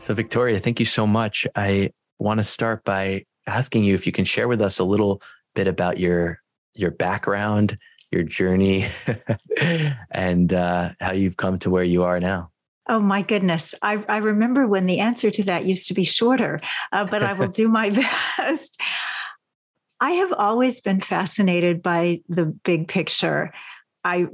So, Victoria, thank you so much. I want to start by asking you if you can share with us a little bit about your your background, your journey, and uh, how you've come to where you are now. Oh my goodness. I, I remember when the answer to that used to be shorter, uh, but I will do my best. I have always been fascinated by the big picture. I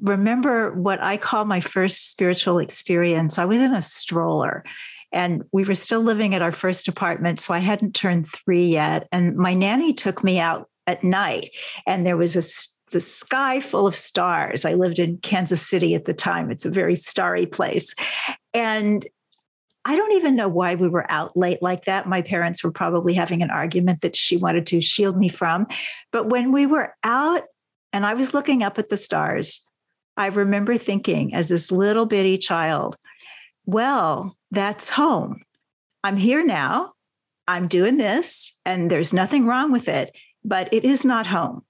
remember what I call my first spiritual experience. I was in a stroller and we were still living at our first apartment. So I hadn't turned three yet. And my nanny took me out at night, and there was a the sky full of stars. I lived in Kansas City at the time. It's a very starry place. And I don't even know why we were out late like that. My parents were probably having an argument that she wanted to shield me from. But when we were out and I was looking up at the stars, I remember thinking as this little bitty child, well, that's home. I'm here now. I'm doing this, and there's nothing wrong with it, but it is not home.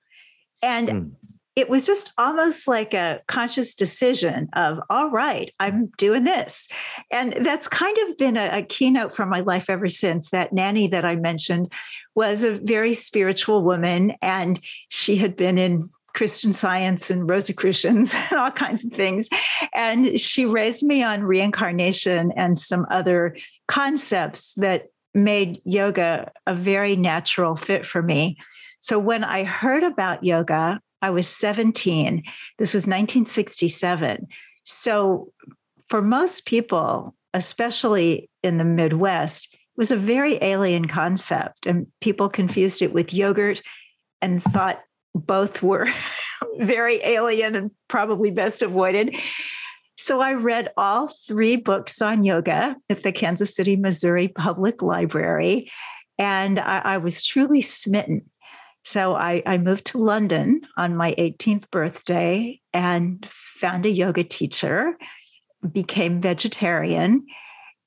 And mm. it was just almost like a conscious decision of, all right, I'm doing this. And that's kind of been a, a keynote for my life ever since. That nanny that I mentioned was a very spiritual woman, and she had been in Christian science and Rosicrucians and all kinds of things. And she raised me on reincarnation and some other concepts that made yoga a very natural fit for me. So when I heard about yoga, I was 17. This was 1967. So for most people, especially in the Midwest, it was a very alien concept. And people confused it with yogurt and thought both were very alien and probably best avoided. So I read all three books on yoga at the Kansas City, Missouri Public Library, and I, I was truly smitten. So I, I moved to London on my 18th birthday and found a yoga teacher, became vegetarian,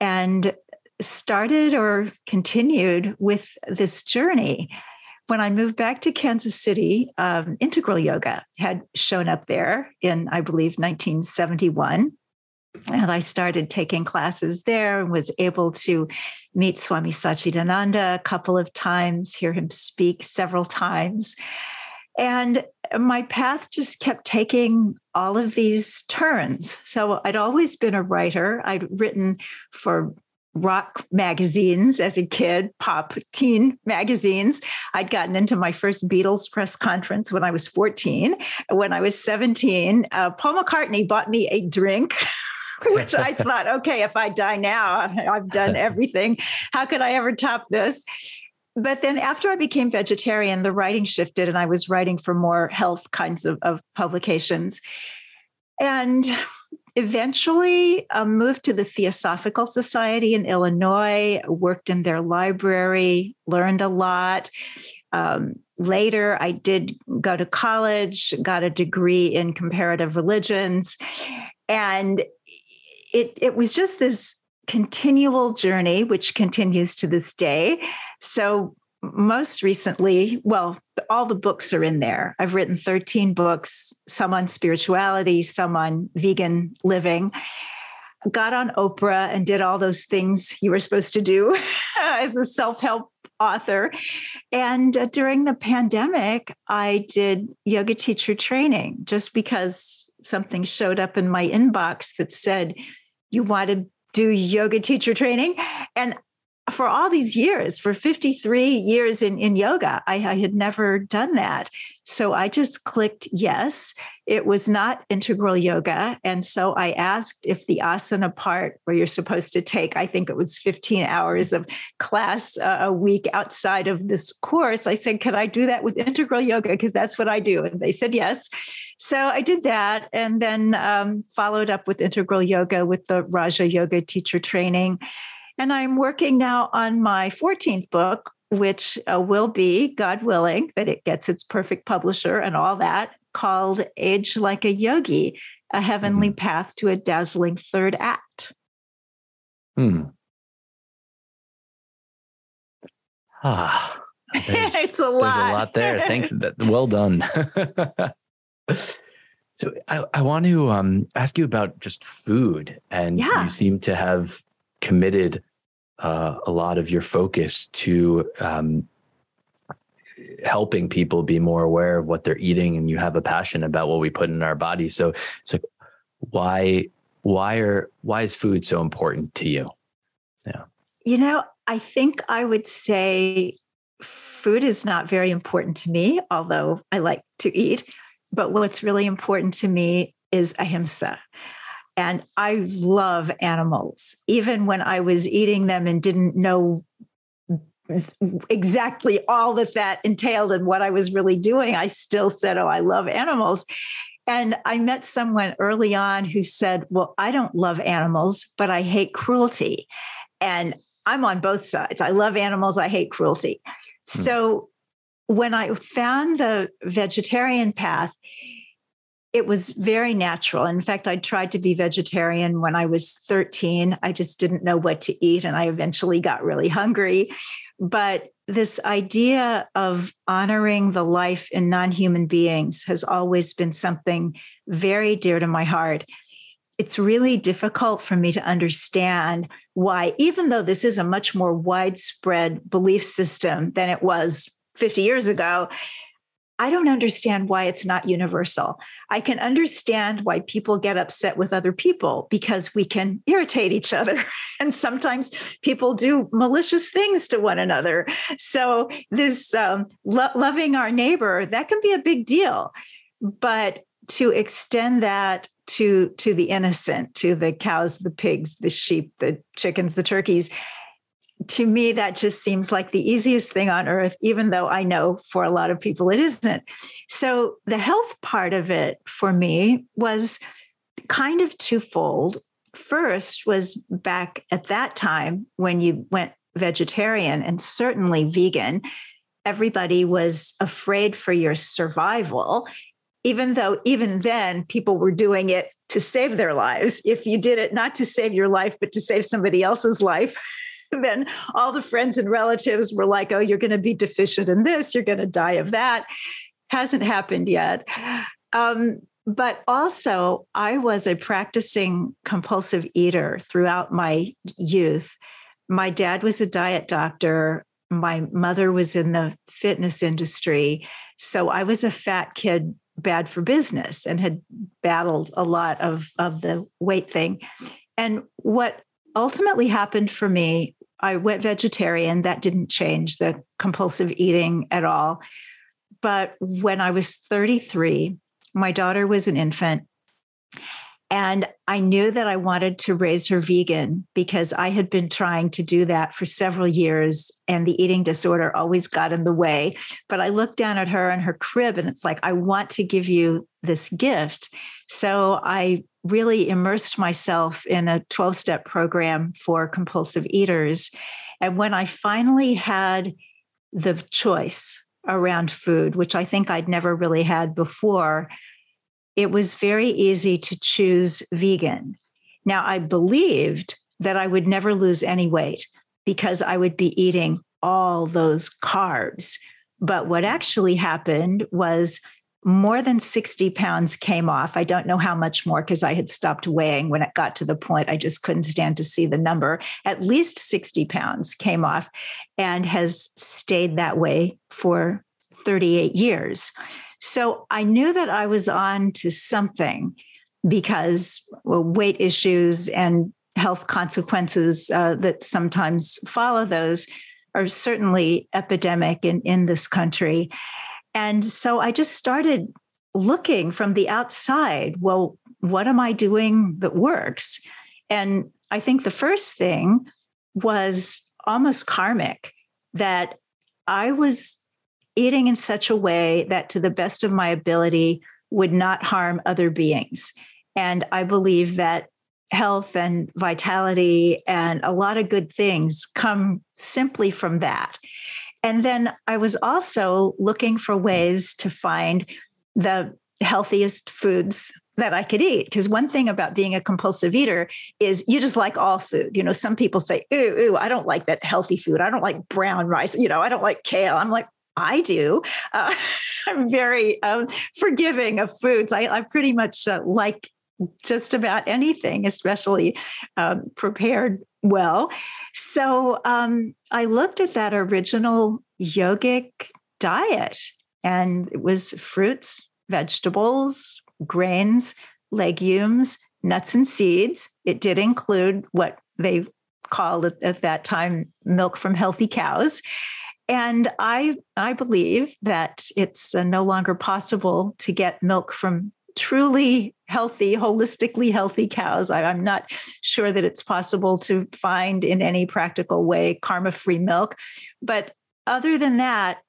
and started or continued with this journey when I moved back to Kansas City, um, integral yoga had shown up there in, I believe, 1971. And I started taking classes there and was able to meet Swami Satchidananda a couple of times, hear him speak several times. And my path just kept taking all of these turns. So I'd always been a writer. I'd written for rock magazines as a kid, pop teen magazines. I'd gotten into my first Beatles press conference when I was 14. When I was 17, uh, Paul McCartney bought me a drink. which I thought, okay, if I die now, I've done everything. How could I ever top this? But then after I became vegetarian, the writing shifted and I was writing for more health kinds of, of publications. And eventually um, moved to the Theosophical Society in Illinois, worked in their library, learned a lot. Um, later, I did go to college, got a degree in comparative religions. And it, it was just this continual journey, which continues to this day. So, most recently, well, all the books are in there. I've written 13 books, some on spirituality, some on vegan living. Got on Oprah and did all those things you were supposed to do as a self help author. And uh, during the pandemic, I did yoga teacher training just because something showed up in my inbox that said, You want to do yoga teacher training? And for all these years, for 53 years in, in yoga, I, I, had never done that. So I just clicked yes. It was not integral yoga. And so I asked if the asana part, where you're supposed to take, I think it was 15 hours of class uh, a week outside of this course, I said, Can I do that with integral yoga? Because that's what I do. And they said yes. So I did that and then um, followed up with integral yoga with the Raja Yoga teacher training. And I'm working now on my 14th book, which uh, will be, God willing, that it gets its perfect publisher and all that, called Age Like a Yogi A Heavenly mm-hmm. Path to a Dazzling Third Act. Hmm. Ah, it's a lot. There's a lot there. Thanks. well done. so I, I want to um, ask you about just food, and yeah. you seem to have committed uh, a lot of your focus to um, helping people be more aware of what they're eating, and you have a passion about what we put in our body. So it's like, why why are why is food so important to you? Yeah. You know, I think I would say food is not very important to me, although I like to eat. But what's really important to me is ahimsa. And I love animals. Even when I was eating them and didn't know exactly all that that entailed and what I was really doing, I still said, Oh, I love animals. And I met someone early on who said, Well, I don't love animals, but I hate cruelty. And I'm on both sides. I love animals, I hate cruelty. Hmm. So when I found the vegetarian path, it was very natural. In fact, I tried to be vegetarian when I was 13. I just didn't know what to eat, and I eventually got really hungry. But this idea of honoring the life in non human beings has always been something very dear to my heart. It's really difficult for me to understand why, even though this is a much more widespread belief system than it was 50 years ago, I don't understand why it's not universal. I can understand why people get upset with other people because we can irritate each other. And sometimes people do malicious things to one another. So, this um, lo- loving our neighbor, that can be a big deal. But to extend that to, to the innocent, to the cows, the pigs, the sheep, the chickens, the turkeys, to me, that just seems like the easiest thing on earth, even though I know for a lot of people it isn't. So, the health part of it for me was kind of twofold. First, was back at that time when you went vegetarian and certainly vegan, everybody was afraid for your survival, even though even then people were doing it to save their lives. If you did it not to save your life, but to save somebody else's life, then all the friends and relatives were like, oh, you're going to be deficient in this, you're going to die of that. Hasn't happened yet. Um, but also, I was a practicing compulsive eater throughout my youth. My dad was a diet doctor. My mother was in the fitness industry. So I was a fat kid, bad for business, and had battled a lot of, of the weight thing. And what ultimately happened for me I went vegetarian. That didn't change the compulsive eating at all. But when I was 33, my daughter was an infant. And I knew that I wanted to raise her vegan because I had been trying to do that for several years and the eating disorder always got in the way. But I looked down at her and her crib and it's like, I want to give you this gift. So I really immersed myself in a 12 step program for compulsive eaters. And when I finally had the choice around food, which I think I'd never really had before, it was very easy to choose vegan. Now, I believed that I would never lose any weight because I would be eating all those carbs. But what actually happened was more than 60 pounds came off. I don't know how much more because I had stopped weighing when it got to the point I just couldn't stand to see the number. At least 60 pounds came off and has stayed that way for 38 years. So I knew that I was on to something because well, weight issues and health consequences uh, that sometimes follow those are certainly epidemic in, in this country. And so I just started looking from the outside well, what am I doing that works? And I think the first thing was almost karmic that I was eating in such a way that, to the best of my ability, would not harm other beings. And I believe that health and vitality and a lot of good things come simply from that. And then I was also looking for ways to find the healthiest foods that I could eat. Because one thing about being a compulsive eater is you just like all food. You know, some people say, ooh, ooh, I don't like that healthy food. I don't like brown rice. You know, I don't like kale. I'm like, I do. Uh, I'm very um, forgiving of foods. I, I pretty much uh, like just about anything, especially um, prepared well. So um, I looked at that original yogic diet, and it was fruits, vegetables, grains, legumes, nuts, and seeds. It did include what they called at, at that time milk from healthy cows. And I, I believe that it's uh, no longer possible to get milk from truly healthy, holistically healthy cows. I, am not sure that it's possible to find in any practical way karma free milk. But other than that,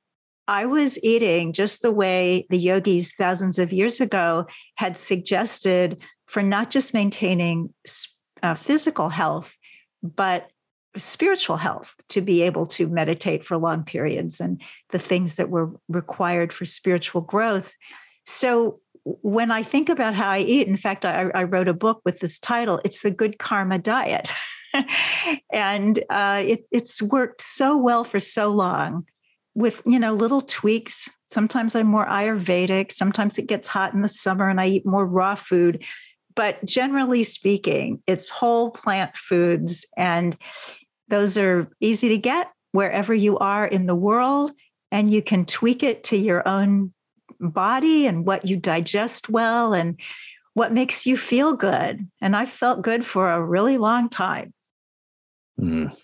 I was eating just the way the yogis thousands of years ago had suggested for not just maintaining uh, physical health, but spiritual health to be able to meditate for long periods and the things that were required for spiritual growth. So when I think about how I eat, in fact, I, I wrote a book with this title. It's the Good Karma Diet. and uh, it, it's worked so well for so long with you know little tweaks sometimes i'm more ayurvedic sometimes it gets hot in the summer and i eat more raw food but generally speaking it's whole plant foods and those are easy to get wherever you are in the world and you can tweak it to your own body and what you digest well and what makes you feel good. And I felt good for a really long time. Mm.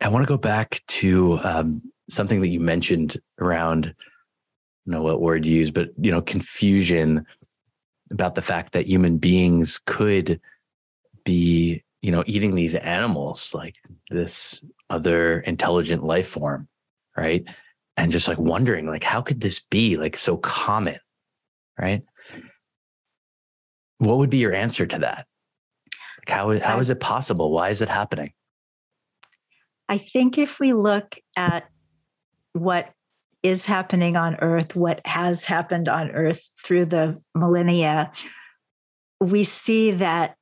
I want to go back to um, something that you mentioned around, I know what word you use, but you know, confusion about the fact that human beings could be, you know, eating these animals like this other intelligent life form, right? And just like wondering like how could this be like so common right? What would be your answer to that? Like how, how is it possible? Why is it happening? I think if we look at what is happening on earth what has happened on earth through the millennia we see that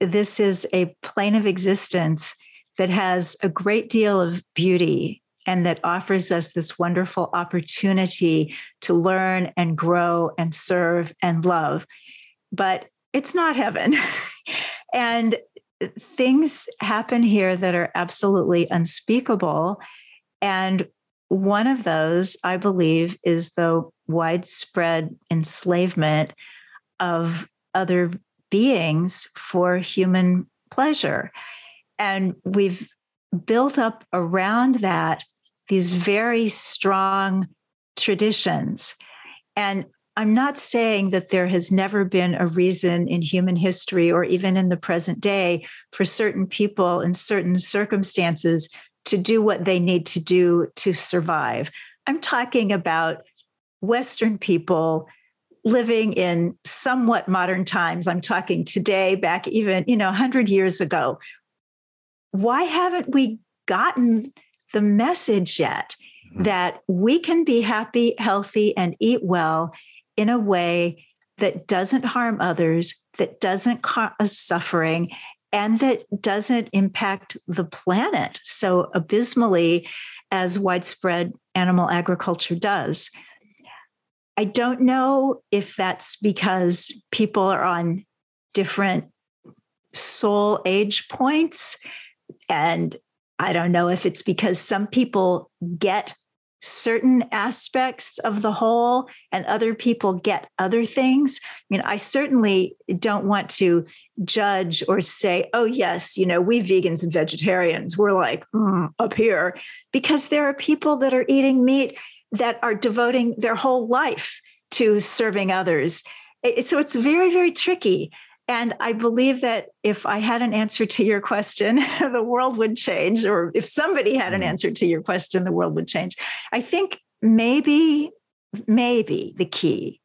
this is a plane of existence that has a great deal of beauty and that offers us this wonderful opportunity to learn and grow and serve and love. But it's not heaven. and things happen here that are absolutely unspeakable. And one of those, I believe, is the widespread enslavement of other beings for human pleasure. And we've built up around that these very strong traditions. And I'm not saying that there has never been a reason in human history or even in the present day for certain people in certain circumstances to do what they need to do to survive. I'm talking about Western people living in somewhat modern times. I'm talking today, back even, you know, 100 years ago. Why haven't we gotten the message yet mm-hmm. that we can be happy, healthy, and eat well in a way that doesn't harm others, that doesn't cause suffering, and that doesn't impact the planet so abysmally as widespread animal agriculture does. I don't know if that's because people are on different soul age points and I don't know if it's because some people get certain aspects of the whole and other people get other things. I mean, I certainly don't want to judge or say, oh, yes, you know, we vegans and vegetarians, we're like mm, up here, because there are people that are eating meat that are devoting their whole life to serving others. So it's very, very tricky. And I believe that if I had an answer to your question, the world would change, or if somebody had an mm-hmm. answer to your question, the world would change. I think maybe, maybe the key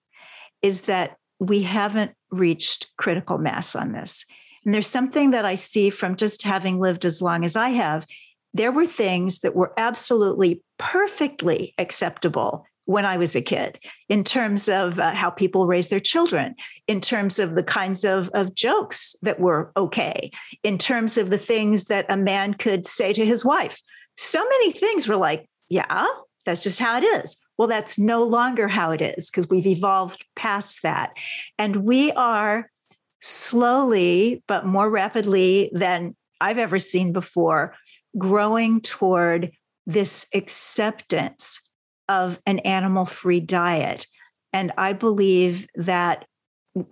is that we haven't reached critical mass on this. And there's something that I see from just having lived as long as I have. There were things that were absolutely perfectly acceptable when I was a kid, in terms of uh, how people raise their children, in terms of the kinds of, of jokes that were okay, in terms of the things that a man could say to his wife. So many things were like, yeah, that's just how it is. Well, that's no longer how it is because we've evolved past that. And we are slowly, but more rapidly than I've ever seen before, growing toward this acceptance of an animal free diet. And I believe that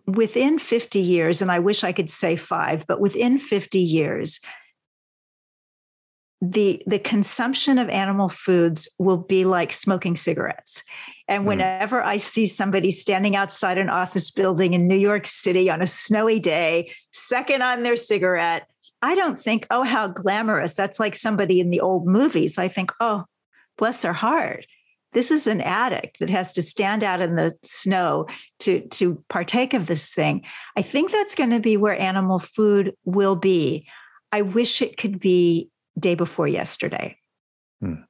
within 50 years, and I wish I could say five, but within 50 years, the the consumption of animal foods will be like smoking cigarettes and hmm. whenever mm. i see somebody standing outside an office building in new york city on a snowy day second on their cigarette i don't think oh how glamorous that's like somebody in the old movies i think oh bless their heart this is an addict that has to stand out in the snow to to partake of this thing i think that's going to be where animal food will be i wish it could be day before yesterday. Hmm.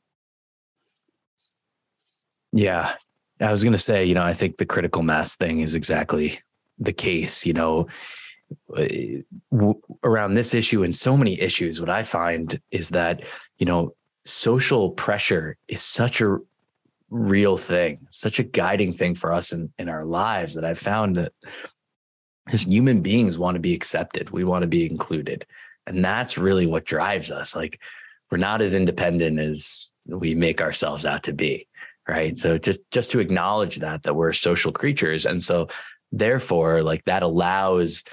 Yeah. I was going to say, you know, I think the critical mass thing is exactly the case, you know, around this issue and so many issues. What I find is that, you know, social pressure is such a real thing, such a guiding thing for us in, in our lives that I've found that as human beings want to be accepted, we want to be included. And that's really what drives us. Like we're not as independent as we make ourselves out to be. Right. So just just to acknowledge that that we're social creatures. And so therefore, like that allows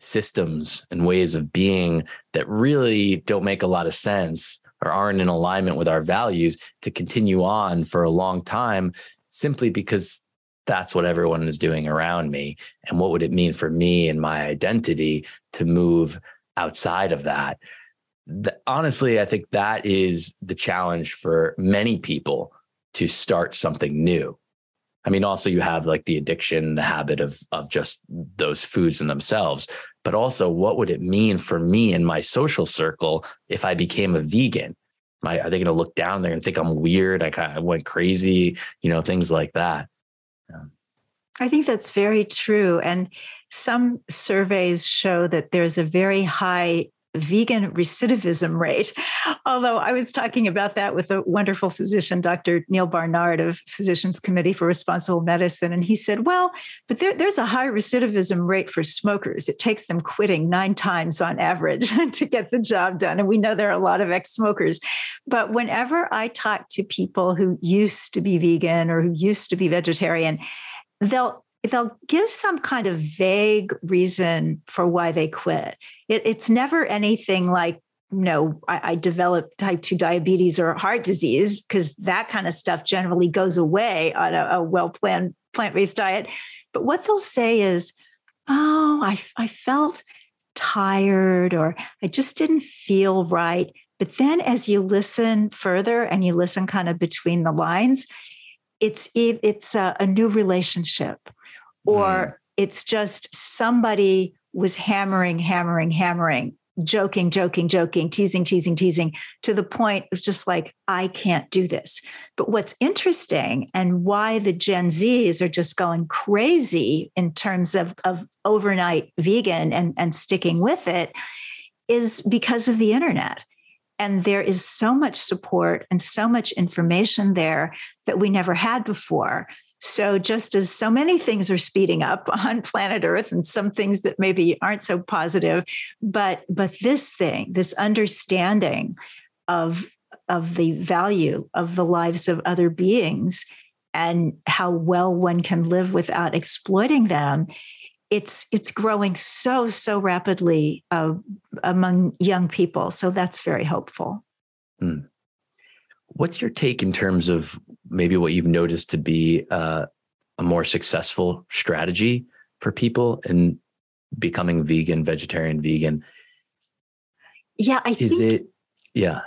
systems and ways of being that really don't make a lot of sense or aren't in alignment with our values to continue on for a long time simply because that's what everyone is doing around me and what would it mean for me and my identity to move outside of that. The, honestly, I think that is the challenge for many people to start something new. I mean, also you have like the addiction, the habit of of just those foods in themselves, but also what would it mean for me in my social circle if I became a vegan? My, are they going to look down there and think I'm weird? I kind of went crazy, you know, things like that. Yeah. I think that's very true. And some surveys show that there's a very high vegan recidivism rate. Although I was talking about that with a wonderful physician, Dr. Neal Barnard of Physicians Committee for Responsible Medicine. And he said, well, but there, there's a high recidivism rate for smokers. It takes them quitting nine times on average to get the job done. And we know there are a lot of ex smokers. But whenever I talk to people who used to be vegan or who used to be vegetarian, they'll they'll give some kind of vague reason for why they quit. It, it's never anything like, no, I, I developed type 2 diabetes or heart disease, because that kind of stuff generally goes away on a, a well planned plant based diet. But what they'll say is, oh, I, I felt tired or I just didn't feel right. But then as you listen further and you listen kind of between the lines, it's it's a, a new relationship or mm. it's just somebody was hammering, hammering, hammering, joking, joking, joking, teasing, teasing, teasing to the point of just like, I can't do this. But what's interesting and why the Gen Zs are just going crazy in terms of, of overnight vegan and, and sticking with it is because of the internet. And there is so much support and so much information there that we never had before. So, just as so many things are speeding up on planet Earth and some things that maybe aren't so positive, but but this thing, this understanding of of the value of the lives of other beings and how well one can live without exploiting them it's it's growing so so rapidly uh, among young people so that's very hopeful mm. What's your take in terms of maybe what you've noticed to be uh, a more successful strategy for people in becoming vegan, vegetarian, vegan? Yeah, I is think, it? Yeah.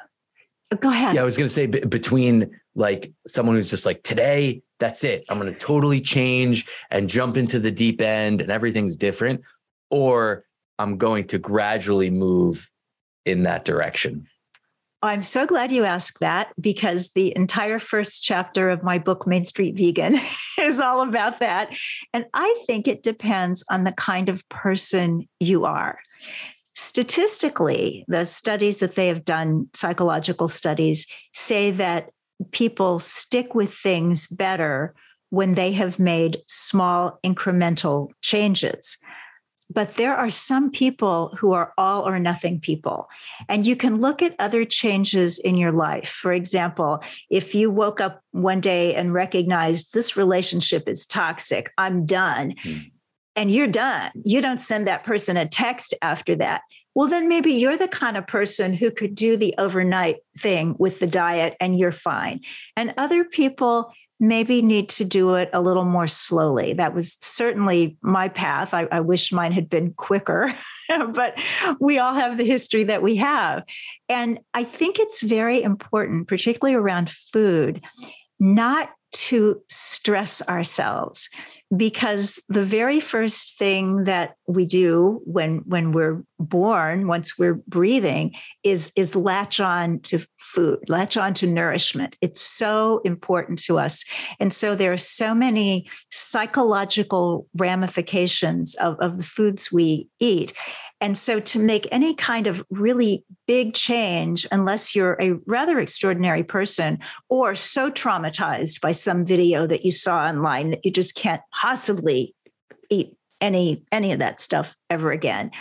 Go ahead. Yeah, I was going to say b- between like someone who's just like today, that's it. I'm going to totally change and jump into the deep end and everything's different, or I'm going to gradually move in that direction. I'm so glad you asked that because the entire first chapter of my book, Main Street Vegan, is all about that. And I think it depends on the kind of person you are. Statistically, the studies that they have done, psychological studies, say that people stick with things better when they have made small incremental changes. But there are some people who are all or nothing people. And you can look at other changes in your life. For example, if you woke up one day and recognized this relationship is toxic, I'm done. Mm. And you're done. You don't send that person a text after that well, then maybe you're the kind of person who could do the overnight thing with the diet and you're fine. And other people maybe need to do it a little more slowly. That was certainly my path. I, I wish mine had been quicker, but we all have the history that we have. And I think it's very important, particularly around food, not to stress ourselves because the very first thing that we do when when we're born once we're breathing is is latch on to food latch on to nourishment it's so important to us and so there are so many psychological ramifications of, of the foods we eat and so to make any kind of really big change, unless you're a rather extraordinary person or so traumatized by some video that you saw online that you just can't possibly eat any any of that stuff ever again.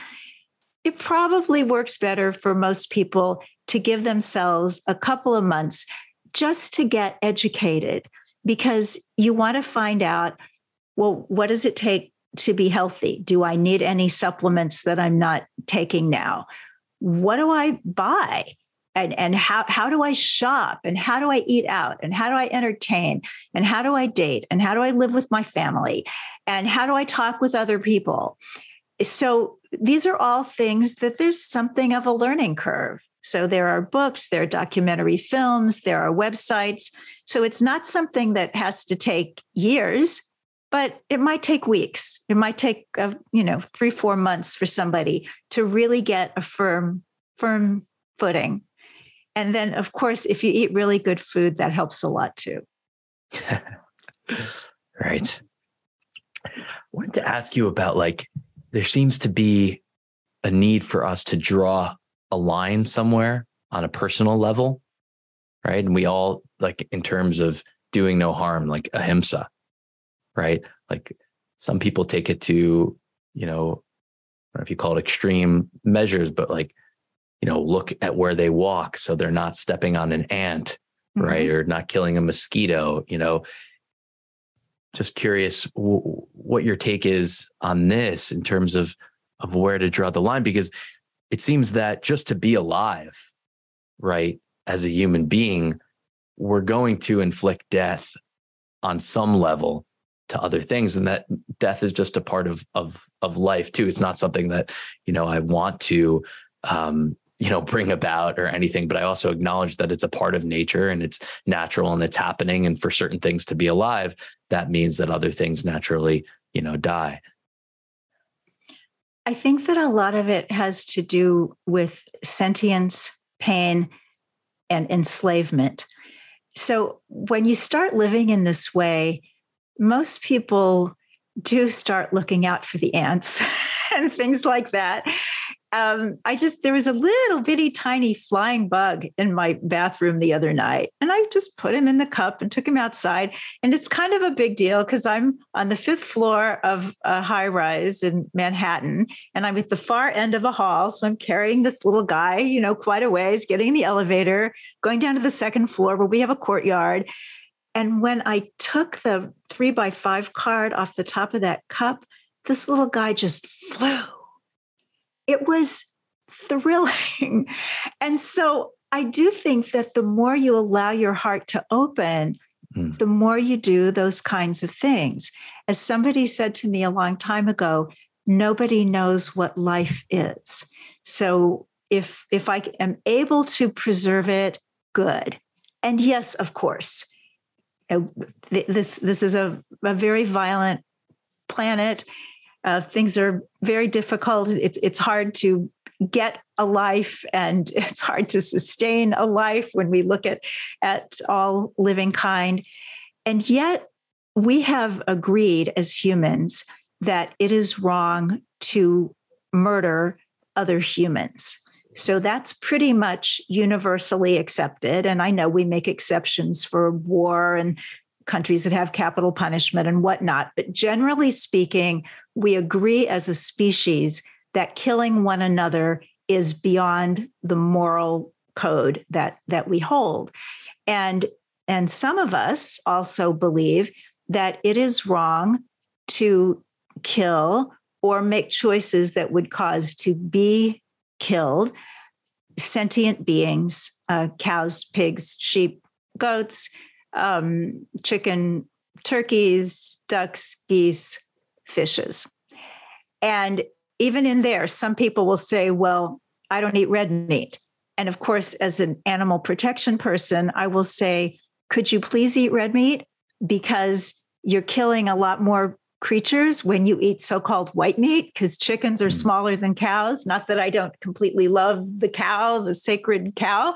It probably works better for most people to give themselves a couple of months just to get educated because you want to find out well what does it take to be healthy? Do I need any supplements that I'm not taking now? What do I buy? And, and how, how do I shop? And how do I eat out? And how do I entertain? And how do I date? And how do I live with my family? And how do I talk with other people? So these are all things that there's something of a learning curve. So there are books, there are documentary films, there are websites. So it's not something that has to take years but it might take weeks. It might take uh, you know three four months for somebody to really get a firm firm footing. And then of course if you eat really good food that helps a lot too. Right. I wanted to ask you about like there seems to be a need for us to draw a line somewhere on a personal level right and we all like in terms of doing no harm like ahimsa right? Like some people take it to, you know, I don't know if you call it extreme measures, but like, you know, look at where they walk so they're not stepping on an ant, mm-hmm. right? Or not killing a mosquito, you know. Just curious w- what your take is on this in terms of of where to draw the line because it seems that just to be alive, right, as a human being, we're going to inflict death on some level to other things. And that death is just a part of of of life too. It's not something that you know i want to um you know bring about or anything but i also acknowledge that it's a part of nature and it's natural and it's happening. And for certain things to be alive that means that other things naturally you know die i think that a lot of it has to do with sentience pain and enslavement so when you start living in this way most people do start looking out for the ants and things like that. Um, I just, there was a little bitty tiny flying bug in my bathroom the other night, and I just put him in the cup and took him outside. And it's kind of a big deal because I'm on the fifth floor of a high rise in Manhattan, and I'm at the far end of a hall. So I'm carrying this little guy, you know, quite a ways, getting in the elevator, going down to the second floor where we have a courtyard. And when I took the three by five card off the top of that cup, this little guy just flew. It was thrilling. And so I do think that the more you allow your heart to open, mm. the more you do those kinds of things. As somebody said to me a long time ago, nobody knows what life is. So if if I am able to preserve it, good. And yes, of course, this this is a, a very violent planet. Uh, things are very difficult. It's it's hard to get a life, and it's hard to sustain a life when we look at at all living kind. And yet, we have agreed as humans that it is wrong to murder other humans. So that's pretty much universally accepted. And I know we make exceptions for war and countries that have capital punishment and whatnot. But generally speaking, we agree as a species that killing one another is beyond the moral code that, that we hold. And, and some of us also believe that it is wrong to kill or make choices that would cause to be killed sentient beings uh, cows pigs sheep goats um, chicken turkeys ducks geese fishes. And even in there some people will say well i don't eat red meat. And of course as an animal protection person i will say could you please eat red meat? Because you're killing a lot more creatures when you eat so-called white meat because chickens are mm. smaller than cows. Not that i don't completely love the cow the sacred cow.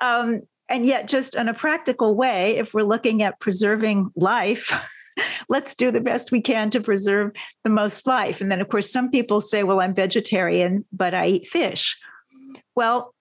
Um, and yet just in a practical way if we're looking at preserving life let's do the best we can to preserve the most life. And then of course some people say well i'm vegetarian but i eat fish. Well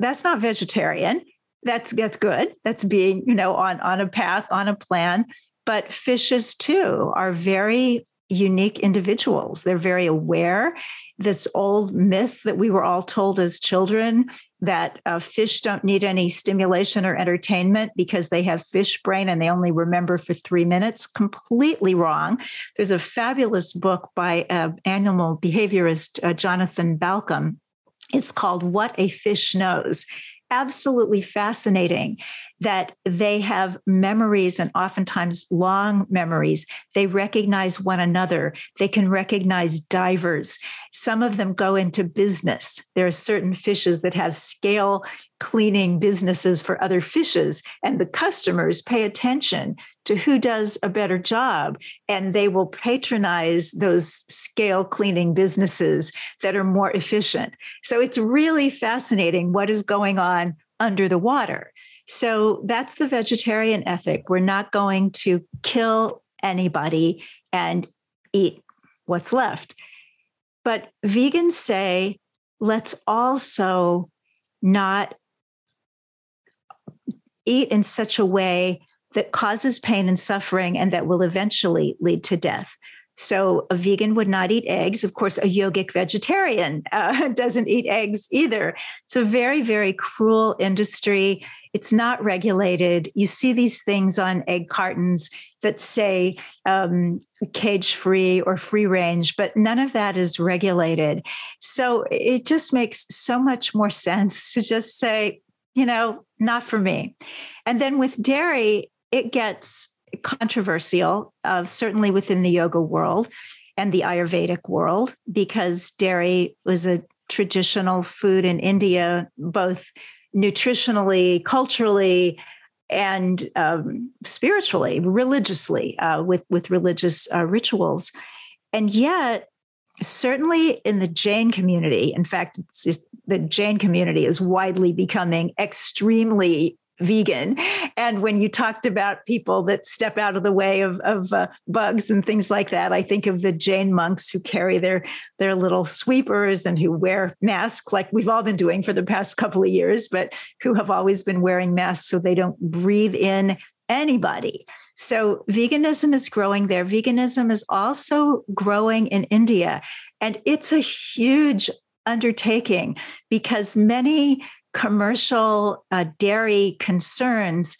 that's not vegetarian. That's that's good. That's being you know on on a path on a plan. But fishes too are very unique individuals. They're very aware. This old myth that we were all told as children that uh, fish don't need any stimulation or entertainment because they have fish brain and they only remember for three minutes, completely wrong. There's a fabulous book by uh, animal behaviorist uh, Jonathan Balcombe. It's called What a Fish Knows absolutely fascinating that they have memories and oftentimes long memories. They recognize one another. They can recognize divers. Some of them go into business. There are certain fishes that have scale cleaning businesses for other fishes, and the customers pay attention to who does a better job, and they will patronize those scale cleaning businesses that are more efficient. So it's really fascinating what is going on under the water. So that's the vegetarian ethic. We're not going to kill anybody and eat what's left. But vegans say, let's also not eat in such a way that causes pain and suffering and that will eventually lead to death. So a vegan would not eat eggs. Of course, a yogic vegetarian uh, doesn't eat eggs either. It's a very, very cruel industry. It's not regulated. You see these things on egg cartons that say um, cage free or free range, but none of that is regulated. So it just makes so much more sense to just say, you know, not for me. And then with dairy, it gets controversial, uh, certainly within the yoga world and the Ayurvedic world, because dairy was a traditional food in India, both nutritionally, culturally, and um, spiritually, religiously, uh, with with religious uh, rituals, and yet. Certainly in the Jain community, in fact, the Jain community is widely becoming extremely vegan. And when you talked about people that step out of the way of, of uh, bugs and things like that, I think of the Jain monks who carry their, their little sweepers and who wear masks like we've all been doing for the past couple of years, but who have always been wearing masks so they don't breathe in anybody. So veganism is growing there. Veganism is also growing in India. And it's a huge undertaking because many commercial uh, dairy concerns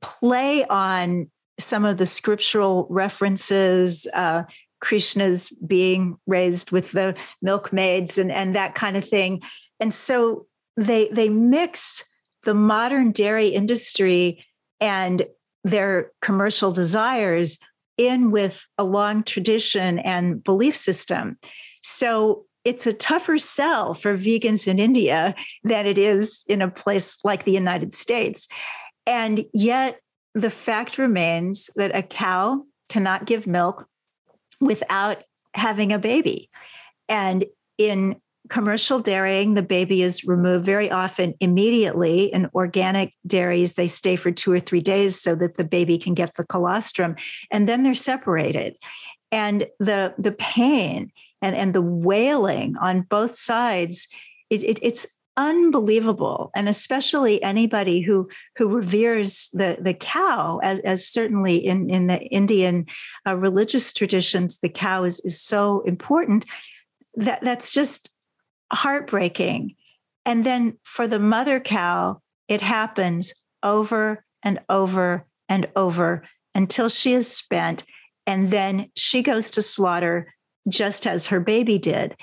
play on some of the scriptural references, uh, Krishna's being raised with the milkmaids and, and that kind of thing. And so they they mix the modern dairy industry and their commercial desires in with a long tradition and belief system. So it's a tougher sell for vegans in India than it is in a place like the United States. And yet, the fact remains that a cow cannot give milk without having a baby. And in commercial dairying, the baby is removed very often immediately. In organic dairies, they stay for two or three days so that the baby can get the colostrum, and then they're separated. And the, the pain and, and the wailing on both sides it, it, it's unbelievable. And especially anybody who who reveres the the cow as, as certainly in in the indian uh, religious traditions the cow is is so important. That that's just heartbreaking. And then for the mother cow it happens over and over and over until she is spent and then she goes to slaughter just as her baby did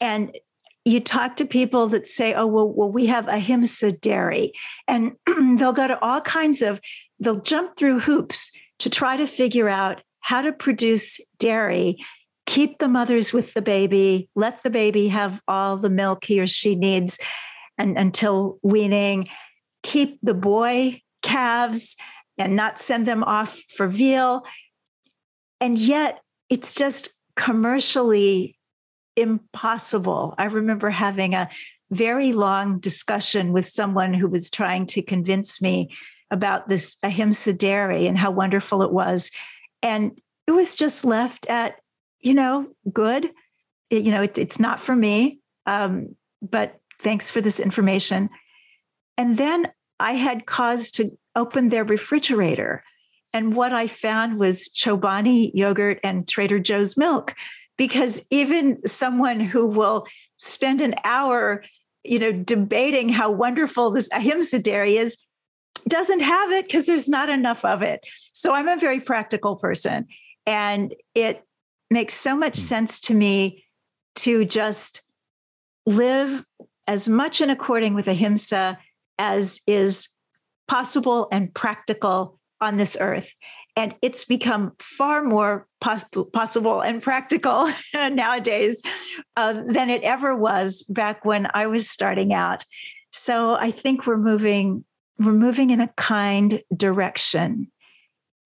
and you talk to people that say, oh, well, well we have ahimsa dairy. And they'll go to all kinds of, they'll jump through hoops to try to figure out how to produce dairy, keep the mothers with the baby, let the baby have all the milk he or she needs and, until weaning, keep the boy calves and not send them off for veal. And yet it's just commercially impossible. I remember having a very long discussion with someone who was trying to convince me about this ahimsa dairy and how wonderful it was. And it was just left at, you know, good. It, you know, it, it's not for me, um, but thanks for this information. And then I had cause to open their refrigerator. And what I found was Chobani yogurt and Trader Joe's milk because even someone who will spend an hour you know debating how wonderful this ahimsa dairy is doesn't have it because there's not enough of it so i'm a very practical person and it makes so much mm. sense to me to just live as much in according with ahimsa as is possible and practical on this earth and it's become far more pos- possible and practical nowadays uh, than it ever was back when I was starting out. So I think we're moving we're moving in a kind direction,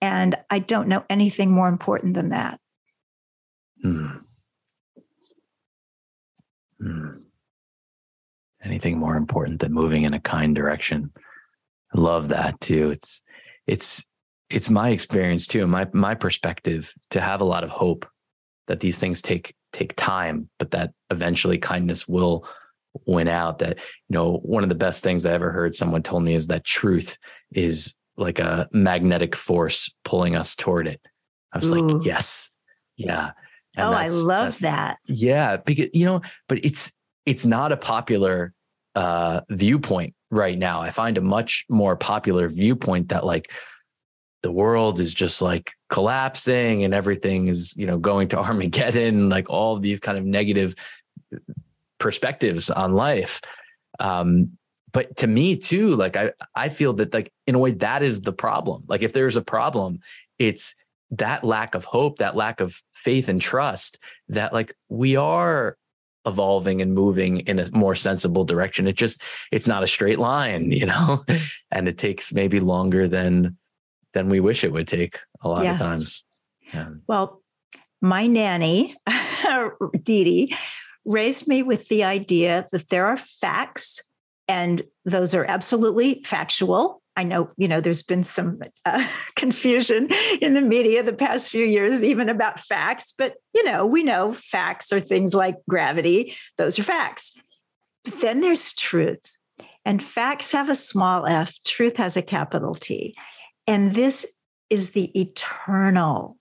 and I don't know anything more important than that. Hmm. Hmm. Anything more important than moving in a kind direction? I love that too. It's it's it's my experience too, my my perspective to have a lot of hope that these things take take time, but that eventually kindness will win out. That you know, one of the best things I ever heard someone told me is that truth is like a magnetic force pulling us toward it. I was Ooh. like, yes, yeah. And oh, I love that. Yeah, because you know, but it's it's not a popular uh viewpoint right now. I find a much more popular viewpoint that like the world is just like collapsing and everything is you know going to armageddon like all these kind of negative perspectives on life um but to me too like i i feel that like in a way that is the problem like if there's a problem it's that lack of hope that lack of faith and trust that like we are evolving and moving in a more sensible direction it just it's not a straight line you know and it takes maybe longer than than we wish it would take a lot yes. of times. Yeah. Well, my nanny, Dee Dee, raised me with the idea that there are facts, and those are absolutely factual. I know, you know, there's been some uh, confusion in the media the past few years, even about facts, but, you know, we know facts are things like gravity, those are facts. But then there's truth. And facts have a small f, truth has a capital T. And this is the eternal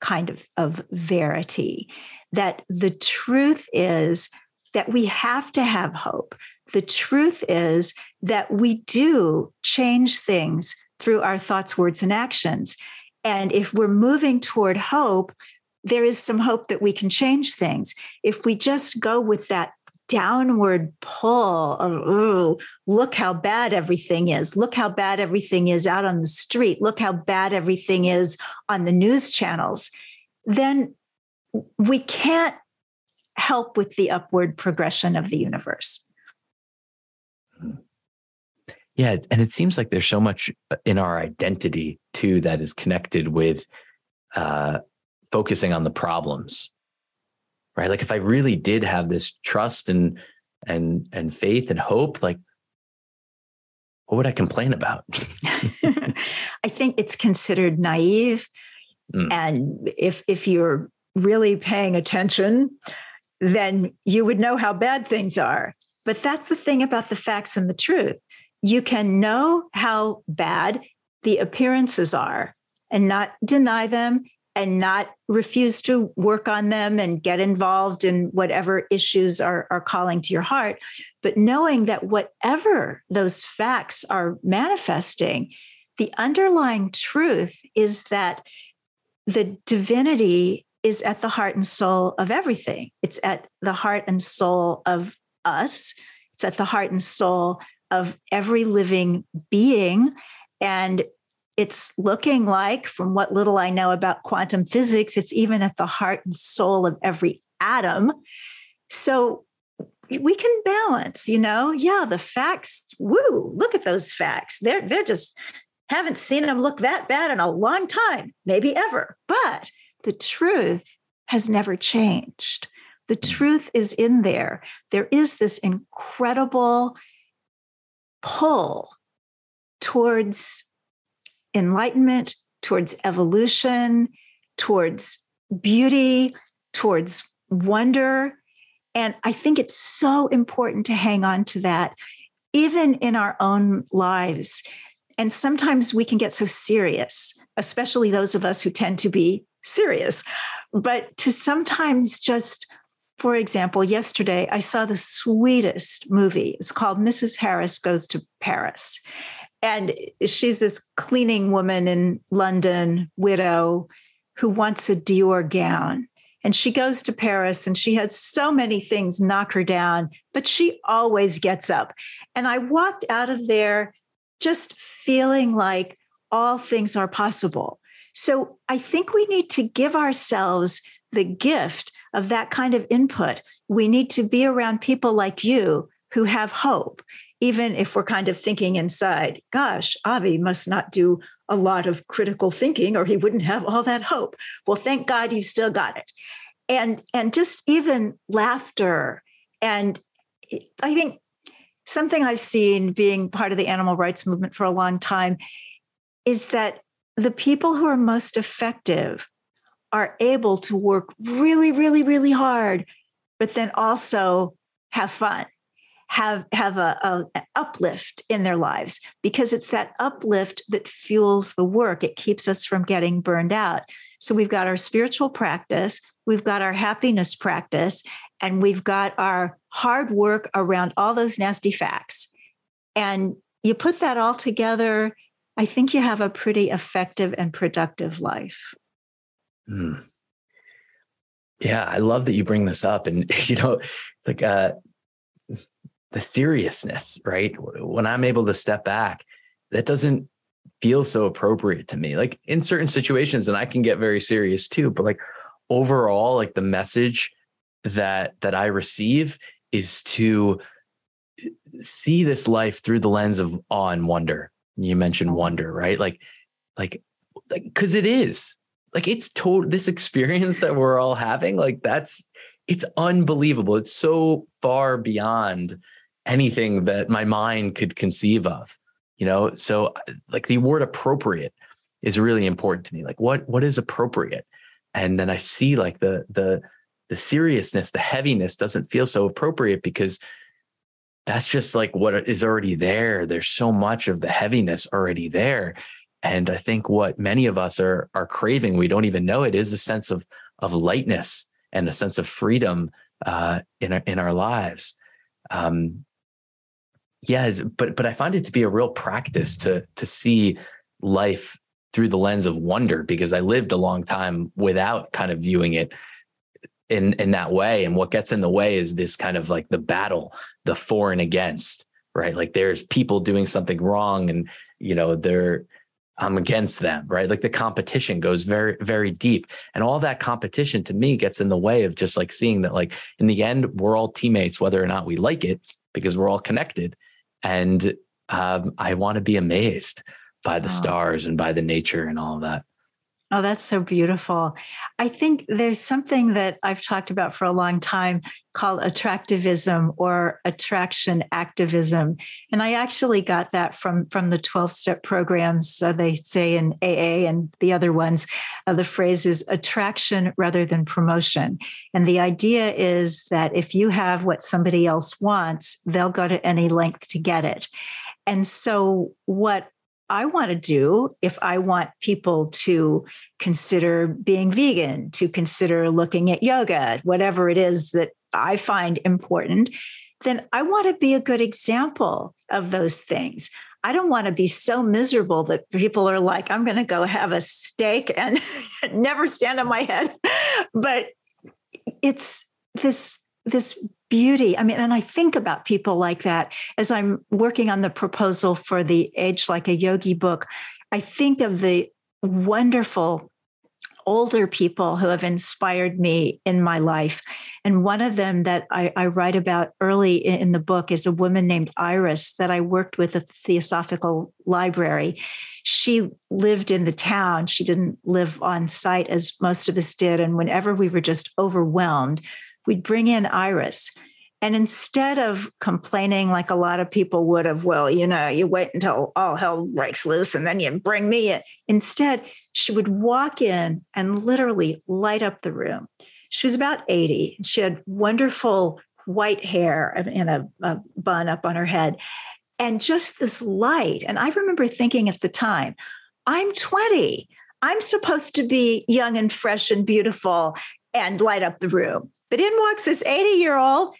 kind of, of verity that the truth is that we have to have hope. The truth is that we do change things through our thoughts, words, and actions. And if we're moving toward hope, there is some hope that we can change things. If we just go with that downward pull of, look how bad everything is. Look how bad everything is out on the street. Look how bad everything is on the news channels. Then we can't help with the upward progression of the universe. Yeah. And it seems like there's so much in our identity too that is connected with uh, focusing on the problems right like if i really did have this trust and and and faith and hope like what would i complain about i think it's considered naive mm. and if if you're really paying attention then you would know how bad things are But that's the thing about the facts and the truth. You can know how bad the appearances are and not deny them and not refuse to work on them and get involved in whatever issues are, are calling to your heart. But knowing that whatever those facts are manifesting, the underlying truth is that the divinity is at the heart and soul of everything. It's at the heart and soul of us, it's at the heart and soul of every living being. And it's looking like, from what little I know about quantum physics, it's even at the heart and soul of every atom. So we can balance, you know, yeah, the facts, woo, look at those facts. They're they're just haven't seen them look that bad in a long time, maybe ever. But the truth has never changed. The hmm. truth is in there. There is this incredible pull towards enlightenment, towards evolution, towards beauty, towards wonder. And I think it's so important to hang on to that, even in our own lives. And sometimes we can get so serious, especially those of us who tend to be serious. But to sometimes just, for example, yesterday I saw the sweetest movie. It's called Mrs. Harris Goes to Paris. And she's this cleaning woman in London, widow, who wants a Dior gown. And she goes to Paris and she has so many things knock her down, but she always gets up. And I walked out of there just feeling like all things are possible. So I think we need to give ourselves the gift of that kind of input. We need to be around people like you who have hope even if we're kind of thinking inside, gosh, Avi must not do a lot of critical thinking or he wouldn't have all that hope. Well, thank God you still got it. And and just even laughter and I think something I've seen being part of the animal rights movement for a long time is that the people who are most effective are able to work really, really, really hard, but then also have fun have have a, a, an uplift in their lives because it's that uplift that fuels the work. It keeps us from getting burned out. So we've got our spiritual practice we've got our happiness practice and we've got our hard work around all those nasty facts. And you put that all together i think you have a pretty effective and productive life mm. yeah i love that you bring this up and you know like uh the seriousness, right? When I'm able to step back, that doesn't feel so appropriate to me. Like in certain situations, and I can get very serious too, but like overall, like the message that that I receive is to see this life through the lens of awe and wonder. You mentioned wonder, right? Like, like, like, because it is like it's total this experience that we're all having. Like that's it's unbelievable. It's so far beyond anything that my mind could conceive of you know so like the word appropriate is really important to me like what what is appropriate and then i see like the the the seriousness the heaviness doesn't feel so appropriate because that's just like what is already there there's so much of the heaviness already there and i think what many of us are are craving we don't even know it is a sense of of lightness and a sense of freedom uh, in our, in our lives um, Yes, but but I find it to be a real practice to to see life through the lens of wonder because I lived a long time without kind of viewing it in in that way. And what gets in the way is this kind of like the battle, the for and against, right? Like there's people doing something wrong, and you know they're I'm against them, right? Like the competition goes very, very deep. And all that competition to me gets in the way of just like seeing that, like, in the end, we're all teammates, whether or not we like it, because we're all connected. And um, I want to be amazed by the stars and by the nature and all of that. Oh, that's so beautiful. I think there's something that I've talked about for a long time called attractivism or attraction activism. And I actually got that from, from the 12 step programs. Uh, they say in AA and the other ones, uh, the phrase is attraction rather than promotion. And the idea is that if you have what somebody else wants, they'll go to any length to get it. And so, what I want to do if I want people to consider being vegan, to consider looking at yoga, whatever it is that I find important, then I want to be a good example of those things. I don't want to be so miserable that people are like, I'm going to go have a steak and never stand on my head. But it's this this beauty. I mean, and I think about people like that as I'm working on the proposal for the Age Like a Yogi book. I think of the wonderful older people who have inspired me in my life. And one of them that I, I, write about early in the book is a woman named Iris that I worked with at the Theosophical Library. She lived in the town. She didn't live on site as most of us did. And whenever we were just overwhelmed, we'd bring in Iris. And instead of complaining like a lot of people would have, well, you know, you wait until all hell breaks loose and then you bring me in. Instead, she would walk in and literally light up the room. She was about 80. She had wonderful white hair and a, a bun up on her head and just this light. And I remember thinking at the time, I'm 20. I'm supposed to be young and fresh and beautiful and light up the room. But in walks this 80 year old,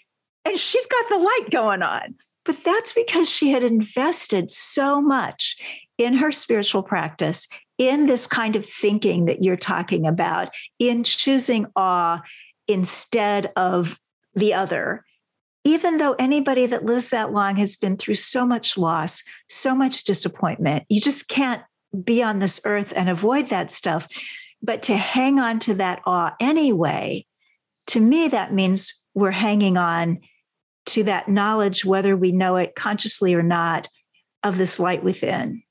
and she's got the light going on. But that's because she had invested so much in her spiritual practice, in this kind of thinking that you're talking about, in choosing awe instead of the other. Even though anybody that lives that long has been through so much loss, so much disappointment, you just can't be on this earth and avoid that stuff. But to hang on to that awe anyway to me, that means we're hanging on to that knowledge, whether we know it consciously or not, of this light within,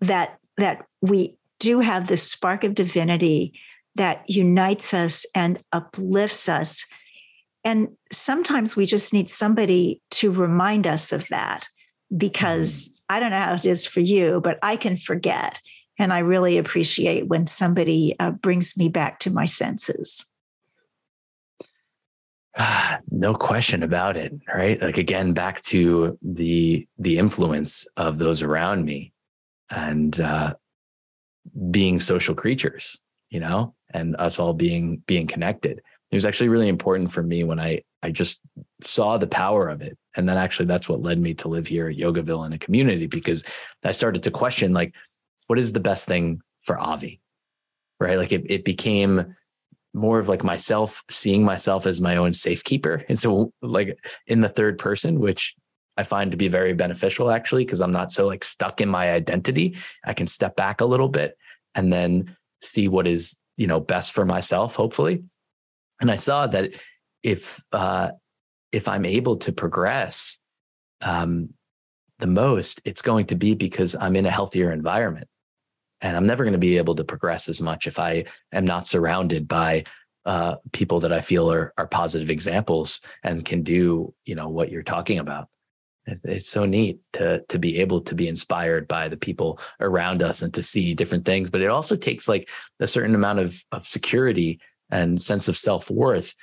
that, that we do have this spark of divinity that unites us and uplifts us. And sometimes we just need somebody to remind us of that because mm. I don't know how it is for you, but I can forget. And I really appreciate when somebody uh, brings me back to my senses. No question about it, right? Like again, back to the the influence of those around me, and uh, being social creatures, you know, and us all being being connected. It was actually really important for me when I I just saw the power of it, and then actually that's what led me to live here at Yogaville in a community because I started to question like, what is the best thing for Avi, right? Like it it became more of like myself seeing myself as my own safekeeper. And so like in the third person, which I find to be very beneficial actually, because I'm not so like stuck in my identity. I can step back a little bit and then see what is, you know, best for myself, hopefully. And I saw that if uh if I'm able to progress um the most, it's going to be because I'm in a healthier environment. And I'm never going to be able to progress as much if I am not surrounded by uh, people that I feel are are positive examples and can do you know what you're talking about. It's so neat to to be able to be inspired by the people around us and to see different things. But it also takes like a certain amount of of security and sense of self worth,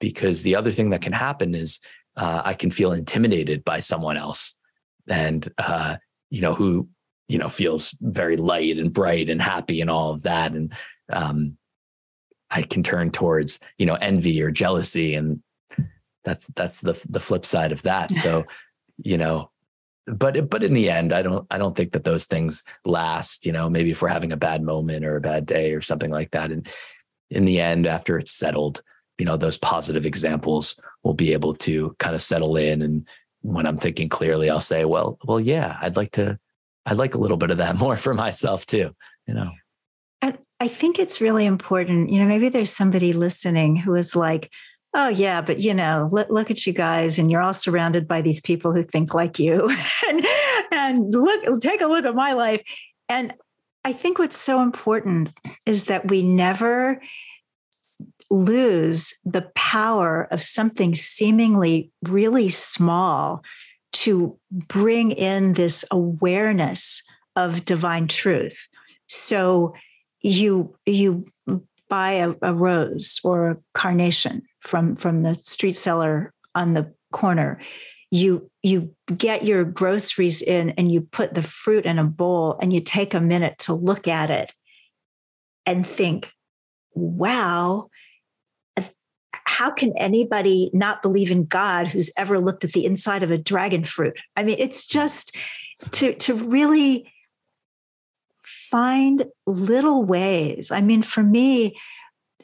because the other thing that can happen is uh, I can feel intimidated by someone else, and uh, you know who you know feels very light and bright and happy and all of that. And um, i can turn towards you know envy or jealousy. And that's that's the the flip side of that. So you know but but in the end i don't i don't think that those things last you know maybe if we're having a bad moment or a bad day or something like that. And in the end after it's settled you know those positive examples will be able to kind of settle in. And when i'm thinking clearly i'll say well well yeah i'd like to I'd like a little bit of that more for myself too, you know. And I think it's really important, you know, maybe there's somebody listening who is like, oh yeah, but you know, look, look at you guys and you're all surrounded by these people who think like you. and, and look, take a look at my life. And I think what's so important is that we never lose the power of something seemingly really small to bring in this awareness of divine truth. So you you buy a, a rose or a carnation from from the street seller on the corner you you get your groceries in and you put the fruit in a bowl and you take a minute to look at it and think wow how can anybody not believe in god who's ever looked at the inside of a dragon fruit? I mean it's just to to really find little ways. I mean for me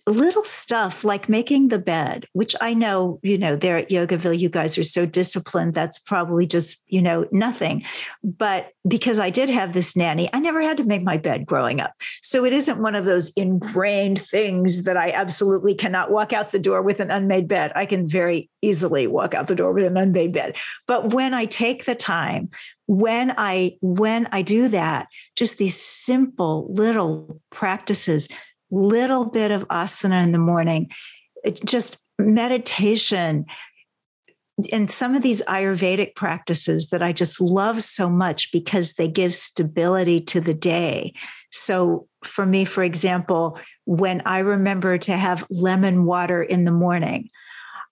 little stuff like making the bed, which I know, you know, there at Yogaville, you guys are so disciplined. That's probably just, you know, nothing. But because I did have this nanny, I never had to make my bed growing up. So it isn't one of those ingrained things that I absolutely cannot walk out the door with an unmade bed. I can very easily walk out the door with an unmade bed. But when I take the time, when I when I do that, just these simple little practices little bit of asana in the morning, just meditation, and some of these Ayurvedic practices that I just love so much because they give stability to the day. So, for me, for example, when I remember to have lemon water in the morning,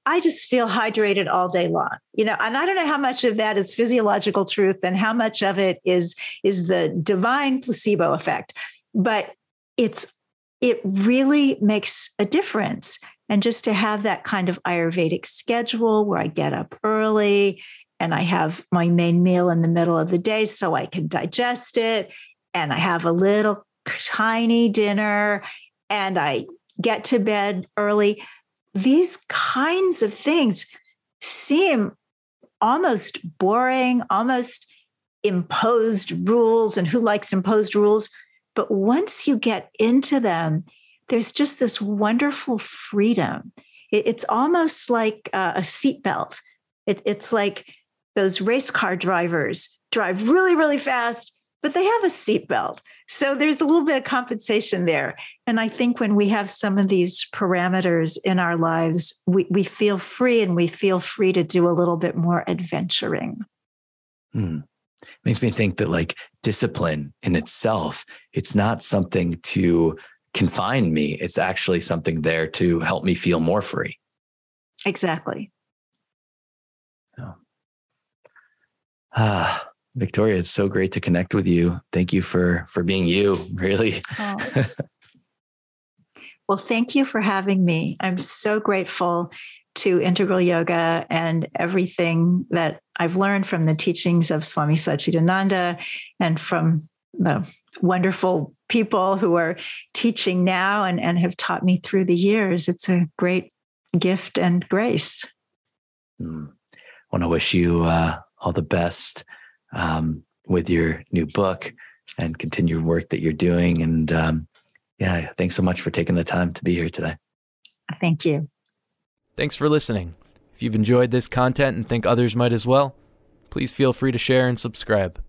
I just feel hydrated all day long. You know, and I don't know how much of that is physiological truth and how much of it is is the divine placebo effect. But it's it really makes a difference. And just to have that kind of Ayurvedic schedule where I get up early and I have my main meal in the middle of the day so I can digest it, and I have a little tiny dinner, and I get to bed early. These kinds of things seem almost boring, almost imposed rules. And who likes imposed rules? But once you get into them, there's just this wonderful freedom. it's almost like a seatbelt. It, it's like those race car drivers drive really, really fast, but they have a seatbelt. So there's a little bit of compensation there. And I think when we have some of these parameters in our lives, we, we feel free and we feel free to do a little bit more adventuring. Hmm makes me think that like discipline in itself, it's not something to confine me. It's actually something there to help me feel more free. Exactly. Oh. Ah, Victoria, it's so great to connect with you. Thank you for for being you, really. Oh. well, thank you for having me. I'm so grateful to integral yoga and everything that I've learned from the teachings of Swami Satchidananda and from the wonderful people who are teaching now and, and have taught me through the years. It's a great gift and grace. Mm. I want to wish you uh, all the best um, with your new book and continued work that you're doing. And um, yeah, thanks so much for taking the time to be here today. Thank you. Thanks for listening. If you've enjoyed this content and think others might as well, please feel free to share and subscribe.